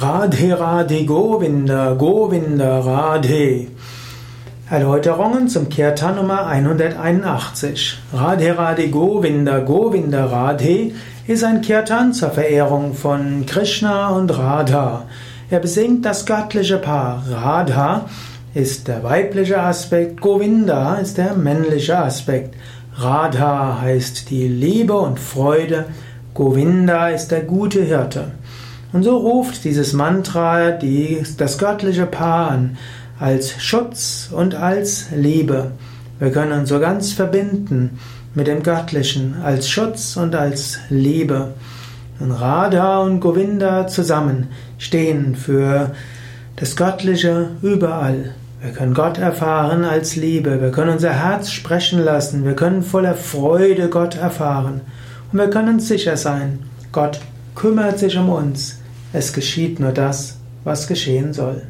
Radhe Radhe Govinda, Govinda Radhe. Erläuterungen zum Kirtan Nummer 181. Radhe Radhe Govinda, Govinda Radhe ist ein Kirtan zur Verehrung von Krishna und Radha. Er besingt das göttliche Paar. Radha ist der weibliche Aspekt, Govinda ist der männliche Aspekt. Radha heißt die Liebe und Freude, Govinda ist der gute Hirte. Und so ruft dieses Mantra die, das göttliche Paar an, als Schutz und als Liebe. Wir können uns so ganz verbinden mit dem Göttlichen, als Schutz und als Liebe. Und Radha und Govinda zusammen stehen für das Göttliche überall. Wir können Gott erfahren als Liebe, wir können unser Herz sprechen lassen, wir können voller Freude Gott erfahren. Und wir können sicher sein, Gott kümmert sich um uns. Es geschieht nur das, was geschehen soll.